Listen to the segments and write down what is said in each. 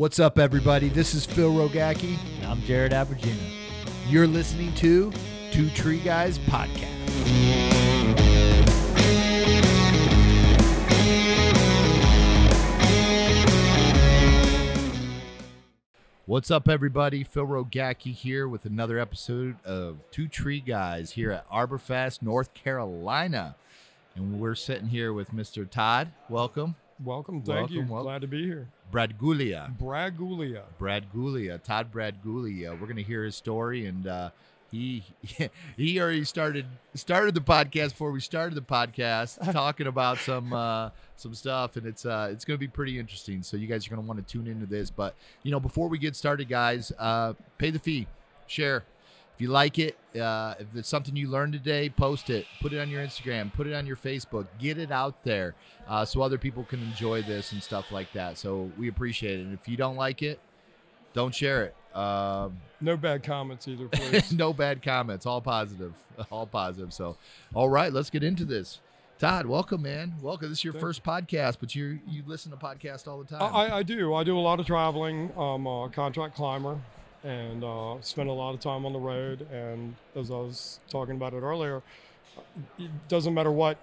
What's up, everybody? This is Phil Rogacki. And I'm Jared Abergina. You're listening to Two Tree Guys Podcast. What's up, everybody? Phil Rogacki here with another episode of Two Tree Guys here at Arborfest, North Carolina. And we're sitting here with Mr. Todd. Welcome. Welcome, thank Welcome, you. welcome. Glad to be here. Brad Gulia. Braguglia. Brad Gulia, Todd Braguglia. We're gonna hear his story, and uh, he he already started started the podcast before we started the podcast, talking about some uh, some stuff, and it's uh, it's gonna be pretty interesting. So you guys are gonna want to tune into this. But you know, before we get started, guys, uh, pay the fee, share. If you like it, uh, if it's something you learned today, post it, put it on your Instagram, put it on your Facebook, get it out there uh, so other people can enjoy this and stuff like that. So we appreciate it. And if you don't like it, don't share it. Um, No bad comments either, please. no bad comments, all positive, all positive. So, all right, let's get into this. Todd, welcome, man. Welcome. This is your Thank- first podcast, but you you listen to podcasts all the time. I- I do. I do a lot of traveling. I'm a contract climber and uh, spend a lot of time on the road. And as I was talking about it earlier, it doesn't matter what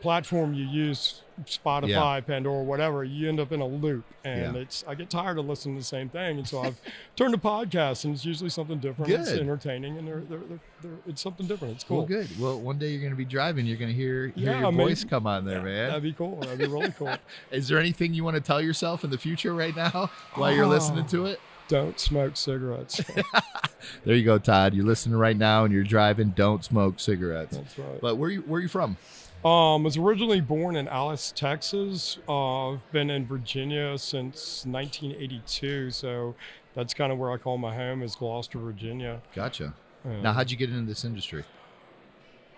platform you use spotify pandora whatever you end up in a loop and Yeah. it's i get tired of listening to the same thing and so i've turned to podcasts and it's usually something different it's entertaining and they're, they're, they're, they're, it's something different it's Well, cool good. Well, one day you're going to be driving. You're going to hear hear Yeah, your I mean, voice come on there, man. That'd be cool. That'd be really cool. Is there anything you want to tell yourself in the future right now while you're listening oh. to Oh. it? Don't smoke cigarettes. There you go, Todd. You're listening right now and you're driving. Don't smoke cigarettes. That's right. But where you where are you from? Um, I was originally born in Alice, Texas. Uh, I've been in Virginia since 1982, so that's kind of where I call my home is Gloucester, Virginia. Gotcha. And, Now, how'd you get into this industry?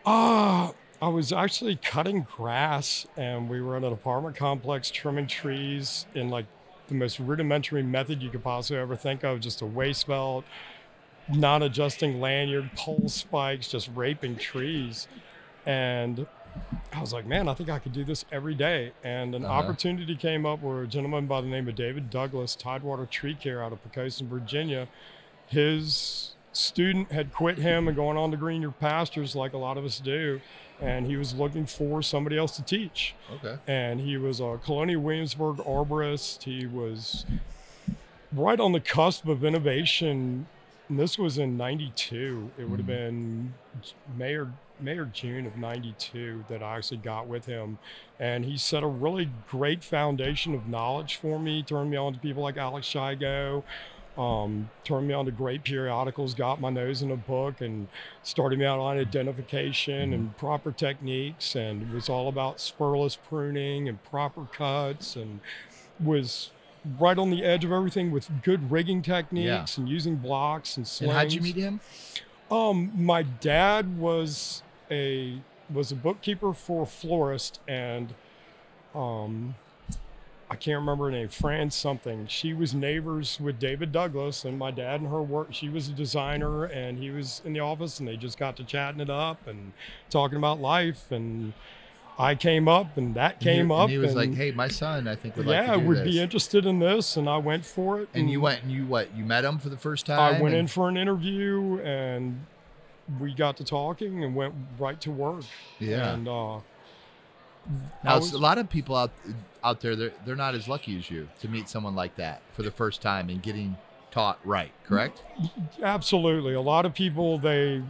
Ah, I was actually cutting grass, and we were in an apartment complex trimming trees in like the most rudimentary method you could possibly ever think of just a waist belt, non adjusting lanyard, pole spikes, just raping trees. And I was like, man, I think I could do this every day. And an Uh-huh. opportunity came up where a gentleman by the name of David Douglas, Tidewater Tree Care out of Poquoson, Virginia, his student had quit him and going on to greener pastures like a lot of us do and he was looking for somebody else to teach Okay. and he was a colonial williamsburg arborist he was right on the cusp of innovation and this was in 92 it would have Mhm. been may or may or june of 92 that i actually got with him and he set a really great foundation of knowledge for me turned me on to people like alex shigo um, turned me on to great periodicals, got my nose in a book, and started me out on identification and proper techniques. And it was all about spurless pruning and proper cuts, and was right on the edge of everything with good rigging techniques and using blocks and slings. And how'd you meet him? Um, my dad was a was a bookkeeper for a florist, and um, I can't remember her name, Fran something. She was neighbors with David Douglas, and my dad and her work. She was a designer, and he was in the office, and they just got to chatting it up and talking about life. And I came up, and that And he- came and up. he was like, "Hey, my son, I think would like yeah, to do would this." be interested in this, and I went for it. and you went and you what? You met him for the first time. I went and- in for an interview and we got to talking and went right to work. Yeah. And uh, Now, was- a lot of people out out there. They're they're not as lucky as you to meet someone like that for the first time and getting taught right. Correct? absolutely, a lot of people they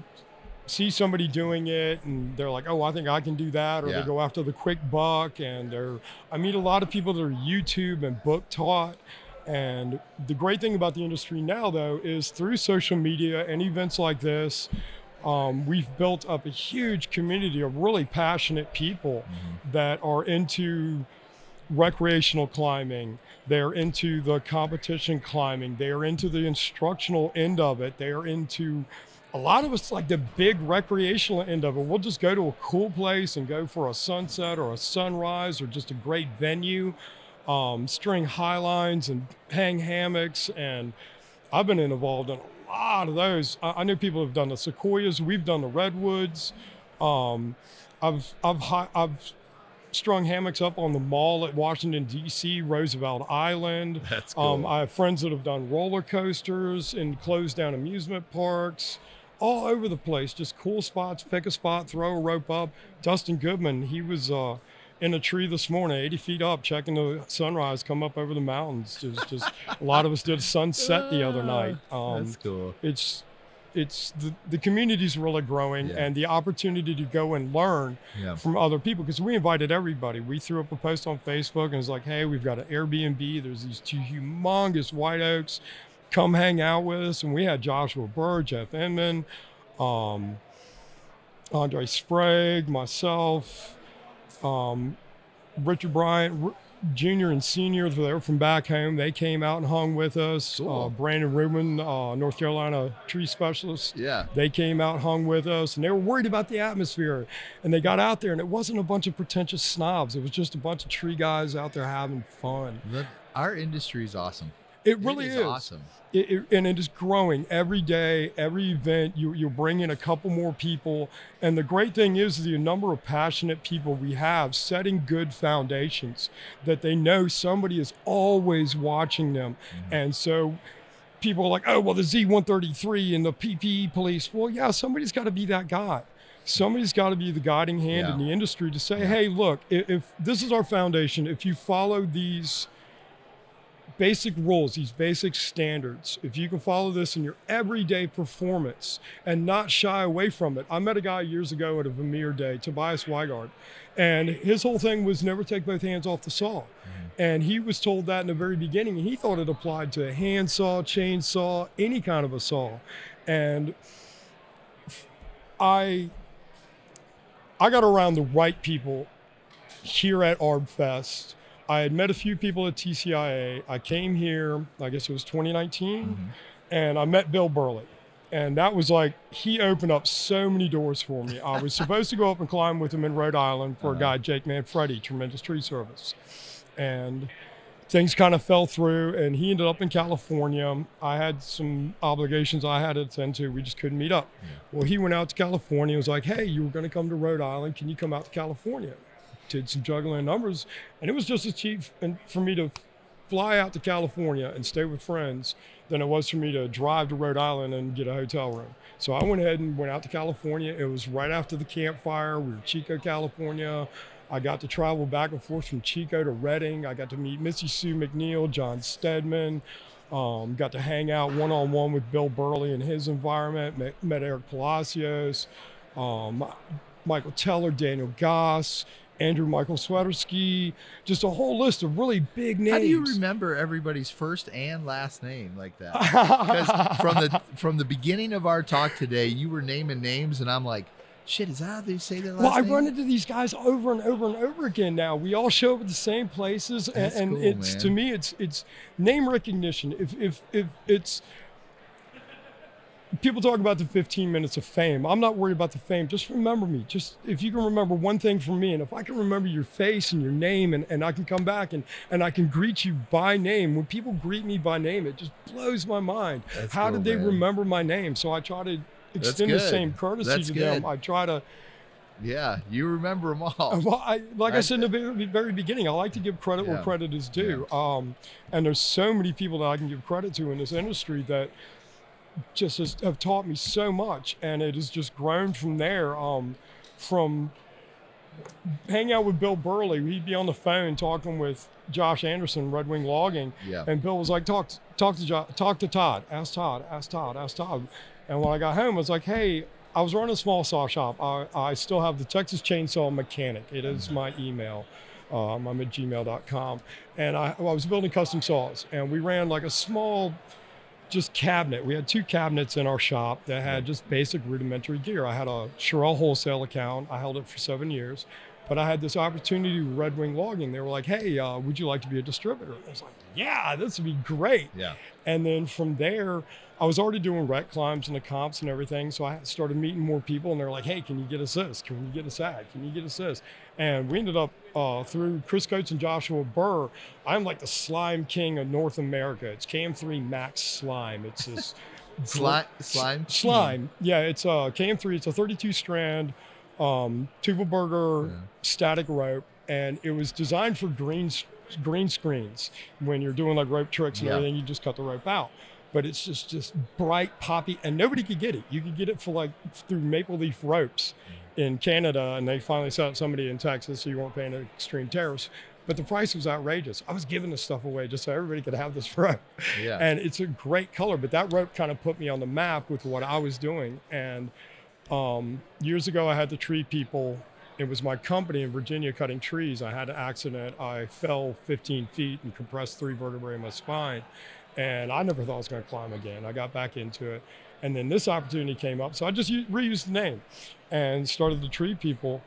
see somebody doing it and they're like, "Oh, I think I can do that," or Yeah. they go after the quick buck. And they're I meet a lot of people that are YouTube and book taught. And the great thing about the industry now, though, is through social media and events like this, um, we've built up a huge community of really passionate people that are into recreational climbing. They're into the competition climbing. They are into the instructional end of it. They are into a lot of us like the big recreational end of it. We'll just go to a cool place and go for a sunset or a sunrise or just a great venue, um, string high lines and hang hammocks. And I've been involved in a lot of those. I, I know people have done the sequoias. We've done the redwoods. Um, I've I've hi- I've strung hammocks up on the mall at Washington D.C., Roosevelt Island. That's cool. Um, I have friends that have done roller coasters in closed down amusement parks all over the place. Just cool spots. Pick a spot, throw a rope up. Dustin Goodman, he was uh, in a tree this morning, 80 feet up, checking the sunrise come up over the mountains. Just, just a lot of us did sunset the other night. Um, That's cool. it's it's the, the community's really growing Yeah. and the opportunity to go and learn Yeah. from other people because we invited everybody. We threw up a post on Facebook and it's like, hey, we've got an Airbnb. There's these two humongous white oaks. Come hang out with us. And we had Joshua Burr, Jeff Inman, um, Andre Sprague, myself, um, Richard Bryant R- Jr. and Senior. They were from back home. They came out and hung with us. Cool. Uh, Brandon Rubin, uh, North Carolina tree specialist. Yeah. They came out, hung with us, and they were worried about the atmosphere. And they got out there, and it wasn't a bunch of pretentious snobs. It was just a bunch of tree guys out there having fun. Our industry is awesome. It really is is. awesome. It, it- and it is growing every day, every event. You, you bring in a couple more people. And the great thing is the number of passionate people we have setting good foundations that they know somebody is always watching them. Mm-hmm. And so people are like, oh, well, the Z133 and the PPE police. Well, yeah, somebody's got to be that guy. Somebody's got to be the guiding hand Yeah. in the industry to say, Yeah. hey, look, if, if this is our foundation, if you follow these basic rules, these basic standards, if you can follow this in your everyday performance and not shy away from it. I met a guy years ago at a Vermeer day, Tobias Weigard, and his whole thing was never take both hands off the saw. Mm-hmm. And he was told that in the very beginning, and he thought it applied to a handsaw, chainsaw, any kind of a saw. And I I got around the right people here at ArbFest. I had met a few people at TCIA. I came here, I guess it was 2019, mm-hmm. and I met Bill Burley. And that was like, he opened up so many doors for me. I was supposed to go up and climb with him in Rhode Island for a uh-huh. guy, Jake Manfredi, tremendous tree service. And things kind of fell through, and he ended up in California. I had some obligations I had to attend to. We just couldn't meet up. Well, he went out to California. And was like, hey, you were going to come to Rhode Island. Can you come out to California? Did some juggling numbers, and it was just as cheap and for me to fly out to California and stay with friends than it was for me to drive to Rhode Island and get a hotel room. So I went ahead and went out to California. It was right after the campfire. We were Chico, California. I got to travel back and forth from Chico to Redding. I got to meet Missy Sue McNeil, John Stedman. Um, got to hang out one on one with Bill Burley and his environment. Met, met Eric Palacios, um, Michael Teller, Daniel Goss, Andrew Michael Sweaterski. Just a whole list of really big names. How do you remember everybody's first and last name like that? Because from the from the beginning of our talk today, you were naming names, and I'm like, shit, is that how they say their last Well, I name? run into these guys over and over and over again now. We all show up at the same places, and, and cool, it's to me, it's it's name recognition. If if if it's people talk about the 15 minutes of fame, I'm not worried about the fame. Just remember me. Just if you can remember one thing from me, and if I can remember your face and your name, and, and I can come back and and I can greet you by name. When people greet me by name, it just blows my mind. That's How cool, did they man. remember my name? So I try to extend the same courtesy That's to good. them. I try to. Yeah, you remember them all. Well, I, like I Right. said in the very, beginning, I like to give credit Yeah. where credit is due. Um, and there's so many people that I can give credit to in this industry that just has, have taught me so much, and it has just grown from there. Um, from hanging out with Bill Burley, he'd be on the phone talking with Josh Anderson, Red Wing Logging, Yeah. and Bill was like, "Talk, talk to jo- talk to Todd. Ask Todd. Ask Todd. Ask Todd." And when I got home, I was like, "Hey, I was running a small saw shop. I, I still have the Texas Chainsaw Mechanic. It is my email. Um, I'm at gmail.com, and I, I was building custom saws, and we ran like a small." Just cabinet. We had two cabinets in our shop that had just basic rudimentary gear. I had a Sherrill wholesale account. I held it for seven years. But I had this opportunity with Red Wing Logging. They were like, hey, uh, would you like to be a distributor? I was like, yeah, this would be great. Yeah. And then from there, I was already doing rec climbs and the comps and everything. So I started meeting more people and they're like, hey, can you get us this? Can you get us that? Can you get us this? And we ended up uh, through Chris Coates and Joshua Burr. I'm like the slime king of North America. It's KM3 Max Slime. It's this Slime. Slime. slime. Yeah, it's a KM3. It's a 32 strand um, tuba burger Yeah. static rope. and it was designed for green green screens. When you're doing like rope tricks and Yeah. everything, you just cut the rope out. But it's just just bright poppy, and nobody could get it. You could get it for like through maple leaf ropes in Canada, and they finally sent somebody in Texas, so you weren't paying extreme tariffs. But the price was outrageous. I was giving this stuff away just so everybody could have this rope Yeah. and it's a great color but that rope kind of put me on the map with what i was doing and um, years ago i had to treat people. It was my company in virginia cutting trees. I had an accident. I fell 15 feet and compressed three vertebrae in my spine and i never thought i was going to climb again. I got back into it and then this opportunity came up so i just reused the name and started to treat people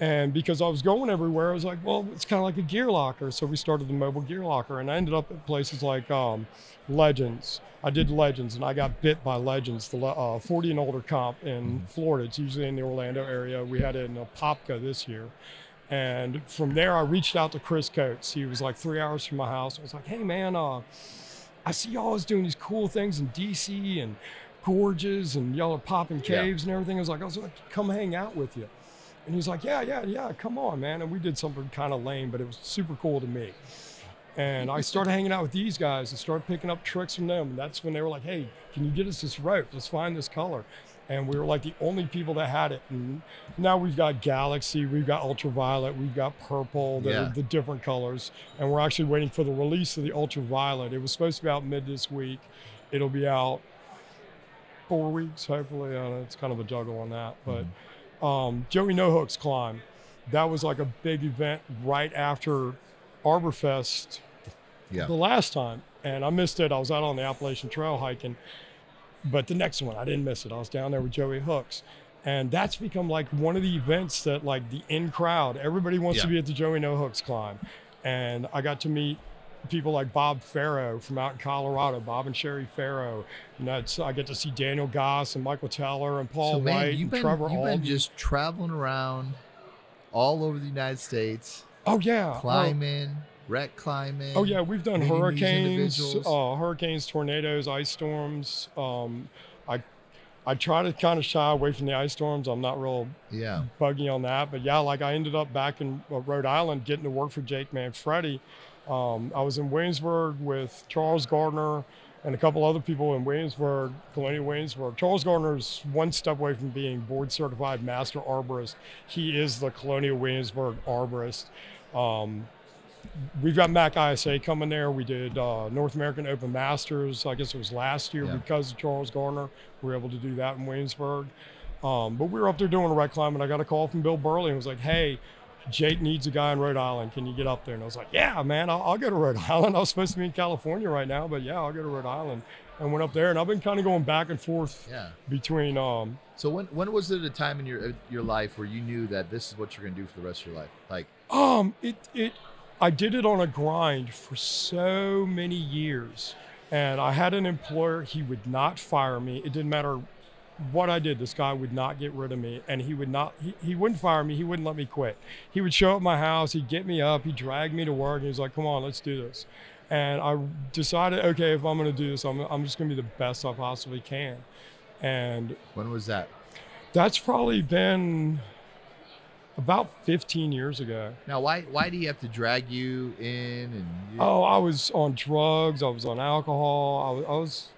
and because I was going everywhere, I was like, well, it's kind of like a gear locker. So we started the mobile gear locker, and I ended up at places like um, Legends. I did Legends, and I got bit by Legends, the uh, 40 and older comp in Florida. It's usually in the Orlando area. We had it in Apopka this year. And from there, I reached out to Chris Coates. He was like three hours from my house. I was like, hey, man, uh, I see y'all always doing these cool things in DC and gorges, and y'all are popping Yeah. caves and everything. I was like, I was like, come hang out with you. And he's like, yeah, yeah, yeah, come on, man. And we did something kind of lame, but it was super cool to me. And I started hanging out with these guys and started picking up tricks from them. And that's when they were like, hey, can you get us this rope? Let's find this color. And we were like the only people that had it. And now we've got galaxy, we've got ultraviolet, we've got purple, the, Yeah. the different colors. And we're actually waiting for the release of the ultraviolet. It was supposed to be out mid this week. It'll be out four weeks, hopefully. Uh, it's kind of a juggle on that. But um, Joey No Hooks climb. That was like a big event right after Arborfest Yeah. the last time, and I missed it. I was out on the Appalachian Trail hiking, but the next one I didn't miss it. I was down there with Joey Hooks, and that's become like one of the events that like the in crowd. Everybody wants to be at the Joey No Hooks climb, and I got to meet people like Bob Farrow from out in Colorado, Bob and Sherry Farrow. And that's I get to see Daniel Goss and Michael Teller and Paul so man, White and been Trevor you've Alden. been just traveling around all over the United States, oh yeah, climbing, wreck climbing. Oh yeah, we've done hurricanes, uh, hurricanes, tornadoes, ice storms. Um, I I try to kind of shy away from the ice storms. I'm not real Yeah. buggy on that, but yeah, like I ended up back in uh, Rhode Island getting to work for Jake Manfredi. Um, I was in Williamsburg with Charles Gardner and a couple other people in Williamsburg, Colonial Williamsburg. Charles Gardner's one step away from being board certified master arborist. He is the Colonial Williamsburg arborist. Um, we've got Mac ISA coming there. We did uh, North American Open Masters. I guess it was last year Yeah. because of Charles Gardner. We were able to do that in Williamsburg. Um, but we were up there doing a rec climb, and I got a call from Bill Burley and was like, "Hey, Jake needs a guy in Rhode Island. Can you get up there?" And I was like, "Yeah, man, I'll, I'll go to Rhode Island. I was supposed to be in California right now, but yeah, I'll go to Rhode Island." And went up there, and I've been kind of going back and forth Yeah. between um, So when when was it a time in your your life where you knew that this is what you're gonna do for the rest of your life? Like Um, it it I did it on a grind for so many years. And I had an employer, he would not fire me. It didn't matter what I did, this guy would not get rid of me. And he would not he, he wouldn't fire me, he wouldn't let me quit. He would show up at my house, he'd get me up, he'd drag me to work, and he was like, Come on, let's do this. And I decided, okay, if I'm gonna do this, I'm I'm just gonna be the best I possibly can. And when was that? that's probably been about 15 years ago. Now why why do you have to drag you in and you, Oh, I was on drugs. I was on alcohol. I was, I was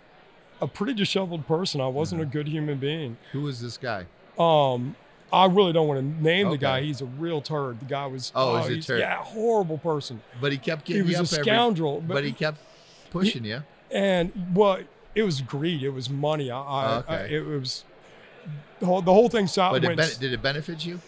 a pretty disheveled person. I wasn't Mm-hmm. a good human being. who was this guy? Um, I really don't want to name the guy. He's a real turd. The guy was Oh, he's a turd. Yeah, horrible person. But he kept getting. He was a up every, scoundrel. but he kept pushing you. and what it was greed. It was money. I, I, I Okay. it was the whole the whole thing. South But it ben- did it benefit you?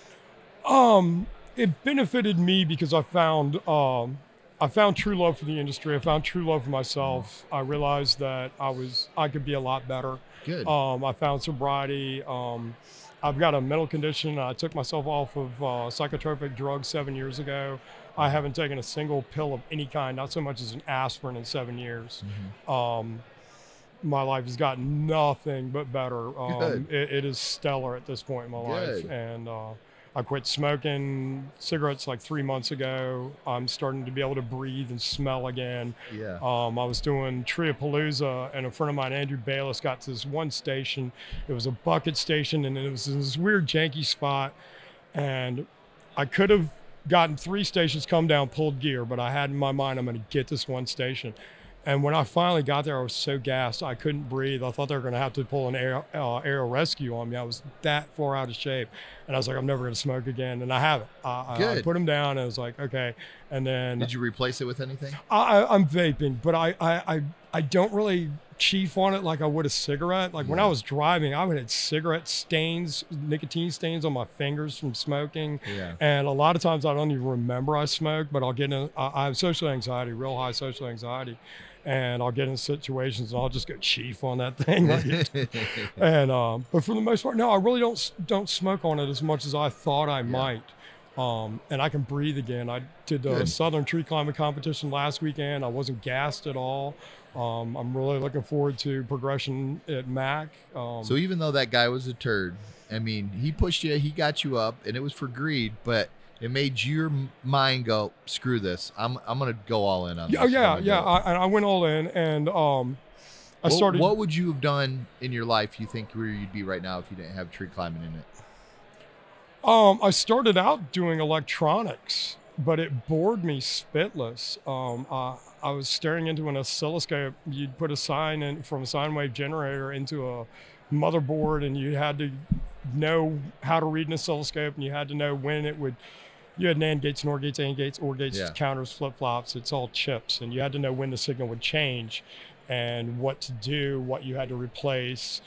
Um, it benefited me because I found um, I found true love for the industry. I found true love for myself. I realized that I was I could be a lot better. Good. Um, I found sobriety. Um, I've got a mental condition. I took myself off of uh, psychotropic drugs seven years ago. I haven't taken a single pill of any kind, not so much as an aspirin in seven years. Mhm. Um, my life has gotten nothing but better. Um, it, it is stellar at this point in my life, Good. and uh, I quit smoking cigarettes like three months ago. I'm starting to be able to breathe and smell again. Yeah. Um, I was doing Triapalooza, and a friend of mine, Andrew Bayless, got to this one station. It was a bucket station, and it was in this weird janky spot. And I could have gotten three stations, come down, pulled gear, but I had in my mind I'm going to get this one station. And when I finally got there, I was so gassed I couldn't breathe. I thought they were going to have to pull an air, uh, air rescue on me. I was that far out of shape, and I was like, I'm never going to smoke again. And I haven't. I, I, put them down, and I was like, okay. And then did you replace it with anything? I, I'm vaping, but I, I, I, I don't really chief on it like I would a cigarette. Like when I was driving, I would have cigarette stains, nicotine stains on my fingers from smoking. Yeah. And a lot of times I don't even remember I smoked, but I'll get in, I, I have social anxiety, real high social anxiety. And I'll get in situations and I'll just go chief on that thing. Like and um, but for the most part, no, I really don't don't smoke on it as much as I thought I might. Um, and I can breathe again. I did the Good. Southern Tree Climbing Competition last weekend. I wasn't gassed at all. Um, I'm really looking forward to progression at MAC. Um, so even though that guy was a turd, I mean, he pushed you, he got you up, and it was for greed, but it made your mind go, "Screw this! I'm I'm gonna go all in on yeah, this. oh, yeah, yeah. I, I went all in, and um, I What- started. What, would you have done in your life? You think where you'd be right now if you didn't have tree climbing in it? Um, I started out doing electronics, but it bored me spitless. Um, uh, I was staring into an oscilloscope. You'd put a sign in from a sine wave generator into a motherboard, and you had to know how to read an oscilloscope, and you had to know when it would. You had NAND gates, NOR gates, AND gates, OR gates, Yeah. counters, flip flops. It's all chips, and you had to know when the signal would change, and what to do, what you had to replace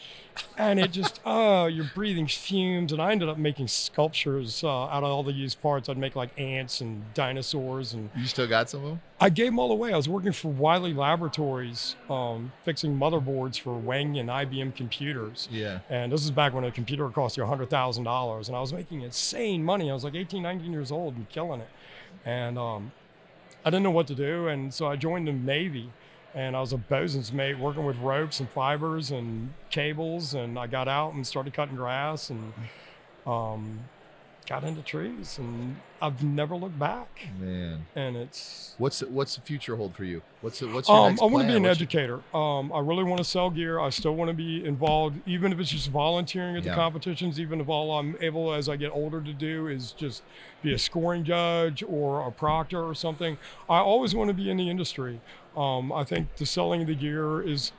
and it just oh you're breathing fumes. And i ended up making sculptures uh, out of all the used parts. I'd make like ants and dinosaurs and You still got some of them? i gave them all away. I was working for wiley laboratories um, fixing motherboards for wang and ibm computers. Yeah. and this is back when a computer cost you $100000 and i was making insane money. I was like 18 19 years old and killing it. And um, i didn't know what to do. And so i joined the navy and I was a bosun's mate working with ropes and fibers and cables. And I got out and started cutting grass and um, got into trees. And I've never looked back. Man, And it's what's what's the future hold for you? What's the, what's your um, I want to be an What's educator. Um, I really want to sell gear. I still want to be involved, even if it's just volunteering at Yeah. the competitions. Even if all I'm able as I get older to do is just be a scoring judge or a proctor or something. I always want to be in the industry. Um, I think the selling of the gear is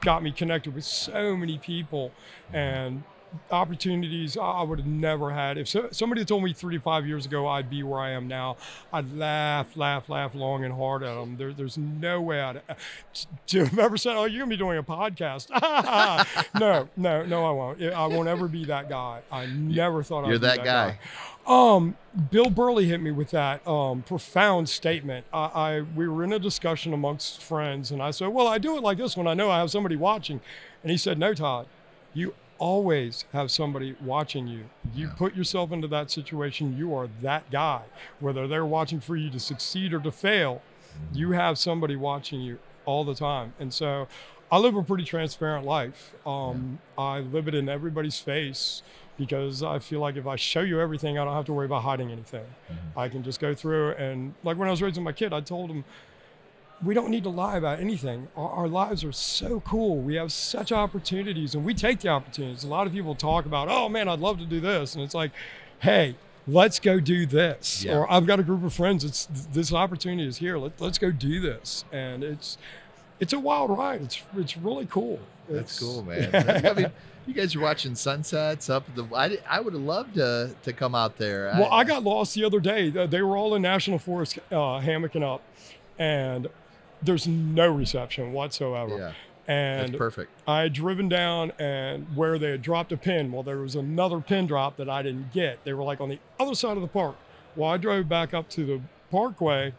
got me connected with so many people and opportunities I would have never had. If so, somebody told me three to five years ago I'd be where I am now, I'd laugh, laugh, laugh long and hard at them. There, there's no way I'd to have ever said, "Oh, you're gonna be doing a podcast." no, no, no, I won't. I won't ever be that guy. I never thought You're I'd be that that guy. um, Bill Burley hit me with that um, profound statement. I, I we were in a discussion amongst friends, and I said, "Well, I do it like this when I know I have somebody watching," and he said, "No, Todd, you always have somebody watching you. You Yeah. put yourself into that situation. You are that guy. Whether they're watching for you to succeed or to fail, you have somebody watching you all the time." And so, I live a pretty transparent life. Um, I live it in everybody's face because I feel like if I show you everything, I don't have to worry about hiding anything. I can just go through and like when I was raising my kid, I told him we don't need to lie about anything. Our, our lives are so cool. We have such opportunities and we take the opportunities. A lot of people talk about, oh man, I'd love to do this. And it's like, hey, let's go do this. Yeah. Or I've got a group of friends. It's this opportunity is here. Let, let's go do this. And it's it's a wild ride. It's it's really cool. That's It's- cool, man. I mean, you guys are watching sunsets up the. I, I would have loved to to come out there. Well, I got lost the other day. They they were all in National Forest uh, hammocking up, and there's no reception whatsoever. Yeah, that's And perfect. I had driven down and where they had dropped a pin. Well, there was another pin drop that I didn't get. They were like on the other side of the park. Well, I drove back up to the parkway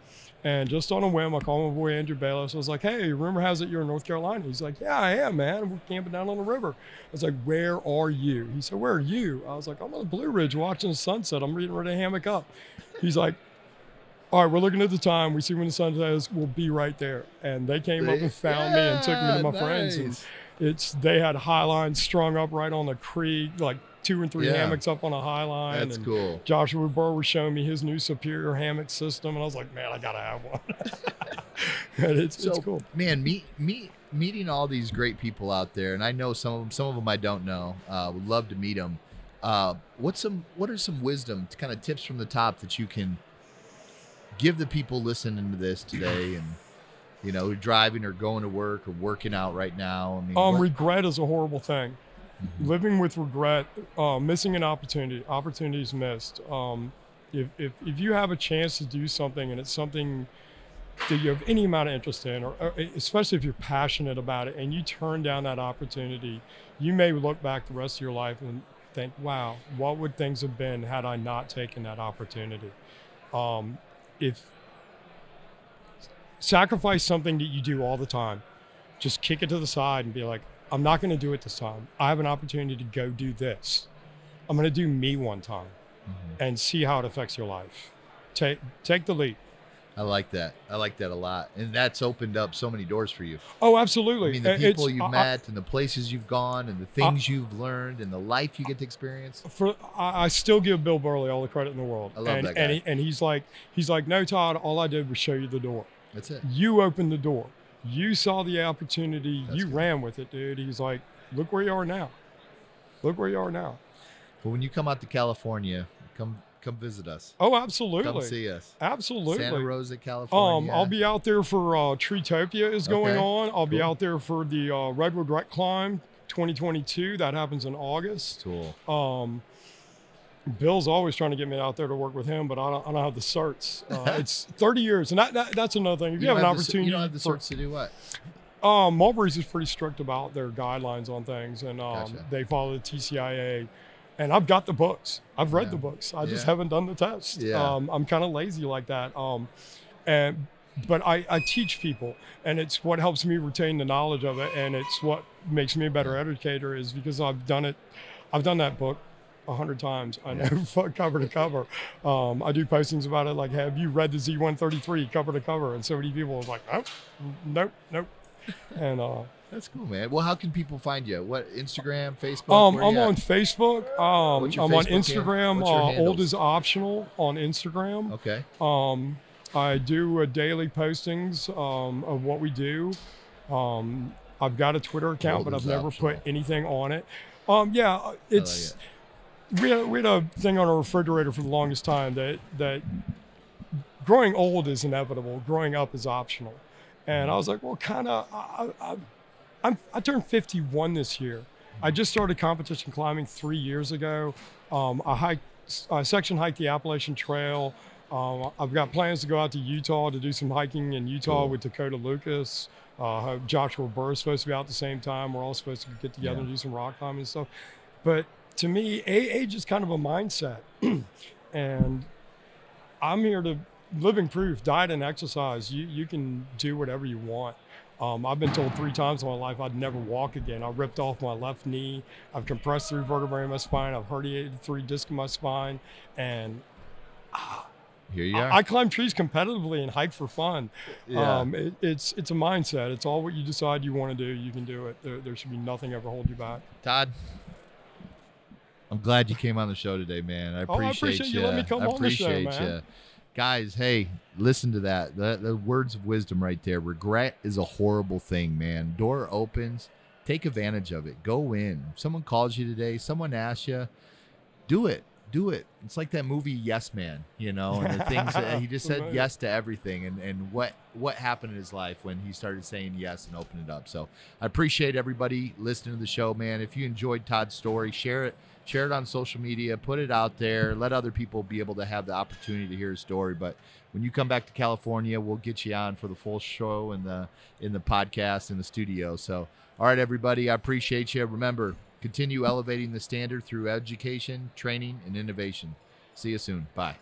and just on a whim, I called my boy Andrew Bayless. I was like, hey, rumor has it you're in North Carolina. He's like, yeah, I am, man. We're camping down on the river. I was like, where are you? He said, where are you? I was like, I'm on the Blue Ridge watching the sunset. I'm reading ready to hammock up. He's like, all right, we're looking at the time. We see when the sun says we'll be right there. And they came up and found me and took me to my Yeah, friends. And it's they had high lines strung up right on the creek, like two and three Yeah. hammocks up on a high line. That's and cool. Joshua Burr was showing me his new Superior hammock system, and I was like, man, I gotta have one. and it's, it's So, cool. man, meet meet meeting all these great people out there, and I know some of them. Some of them I don't know. Uh, would love to meet them. Uh, what's some? What are some wisdom, kind of tips from the top that you can give the people listening to this today and you know driving or going to work or working out right now? I mean, Um, what- regret is a horrible thing. Mhm. Living with regret, uh, missing an opportunity, opportunities missed. Um, if, if, if you have a chance to do something and it's something that you have any amount of interest in, or, or especially if you're passionate about it and you turn down that opportunity, you may look back the rest of your life and think, wow, what would things have been had I not taken that opportunity? Um, if sacrifice something that you do all the time, just kick it to the side and be like, I'm not going to do it this time. I have an opportunity to go do this. I'm going to do me one time Mhm. and see how it affects your life. Take take the leap. I like that. I like that a lot, and that's opened up so many doors for you. Oh, absolutely. I mean, the it's- people you've I- met and the places you've gone and the things you've learned and the life you get to experience. for I, I still give Bill Burley all the credit in the world. I love and, that And, guy. he, and he's like, he's like, no, Todd. All I did was show you the door. That's it. You opened the door. You saw the opportunity. That's you good. ran with it, dude. He's like, look where you are now. Look where you are now. But when you come out to California, come come visit us. Oh, absolutely. Come see us. absolutely. Santa Rosa, California. Um, I'll be out there for uh, Treetopia is going Okay, on. I'll be out there for the uh, Redwood Rec Climb 2022. That happens in August. cool. Um, Bill's always trying to get me out there to work with him, but I don't, I don't have the certs. Uh, it's 30 years, and that, that, that's another thing. If you, have an don't the opportunity, you don't have the for- to do what? um, Mulberry's is pretty strict about their guidelines on things, and um, Gotcha. they follow the TCIA. And I've got the books. I've read Yeah. the books. I just haven't done the test. Yeah. Um, I'm kind of lazy like that. Um, and but I, I teach people, and it's what helps me retain the knowledge of it, and it's what makes me a better educator is because I've done it. I've done that book a hundred times. I know cover to cover. Um, I do postings about it like, "Have you read the Z133 cover to cover?" And so many people are like, "Oh, nope, nope." And uh, That's cool, man. Well, how can people find you? What Instagram, Facebook? um, I'm at? on Facebook. Um, What's your I'm on Facebook handle? Instagram. Uh, old is optional on Instagram. Okay. Um, I do uh, daily postings um, of what we do. Um, I've got a Twitter account, Old but I've never optional. put anything on it. Um, yeah, uh, it's we had, we had a thing on our refrigerator for the longest time that that growing old is inevitable, growing up is optional, and I was like, well, kind of. I, I, I'm I turned 51 this year. I just started competition climbing three years ago. Um, I hiked, I section hiked the Appalachian Trail. Um, I've got plans to go out to Utah to do some hiking in Utah Cool. with Dakota Lucas. Uh, Joshua Burr is supposed to be out at the same time. We're all supposed to get together Yeah. and do some rock climbing and stuff. But to me, age is kind of a mindset, and I'm here to living proof. Diet and exercise. You you can do whatever you want. Um, I've been told three times in my life I'd never walk again. I ripped off my left knee. I've compressed three vertebrae in my spine. I've herniated three discs in my spine, and Here you are. I, I climb trees competitively and hike for fun. yeah. Um, it, it's it's a mindset. It's all what you decide you want to do. You can do it. There, there should be nothing ever hold you back. Todd, I'm glad you came on the show today, man. I Oh, I appreciate, appreciate you letting me come I on the show, appreciate man. you. Guys, hey, listen to that. The, the words of wisdom right there. Regret is a horrible thing, man. Door opens. Take advantage of it. Go in. Someone calls you today. Someone asks you. Do it. Do it. It's like that movie Yes Man, you know, and the things that he just said yes to everything and, and what what happened in his life when he started saying yes and opened it up. So I appreciate everybody listening to the show, man. If you enjoyed Todd's story, share it, share it on social media, put it out there, let other people be able to have the opportunity to hear his story. But when you come back to California, we'll get you on for the full show in the in the podcast in the studio. So all right, everybody, I appreciate you. Remember, continue elevating the standard through education, training, and innovation. See you soon. Bye.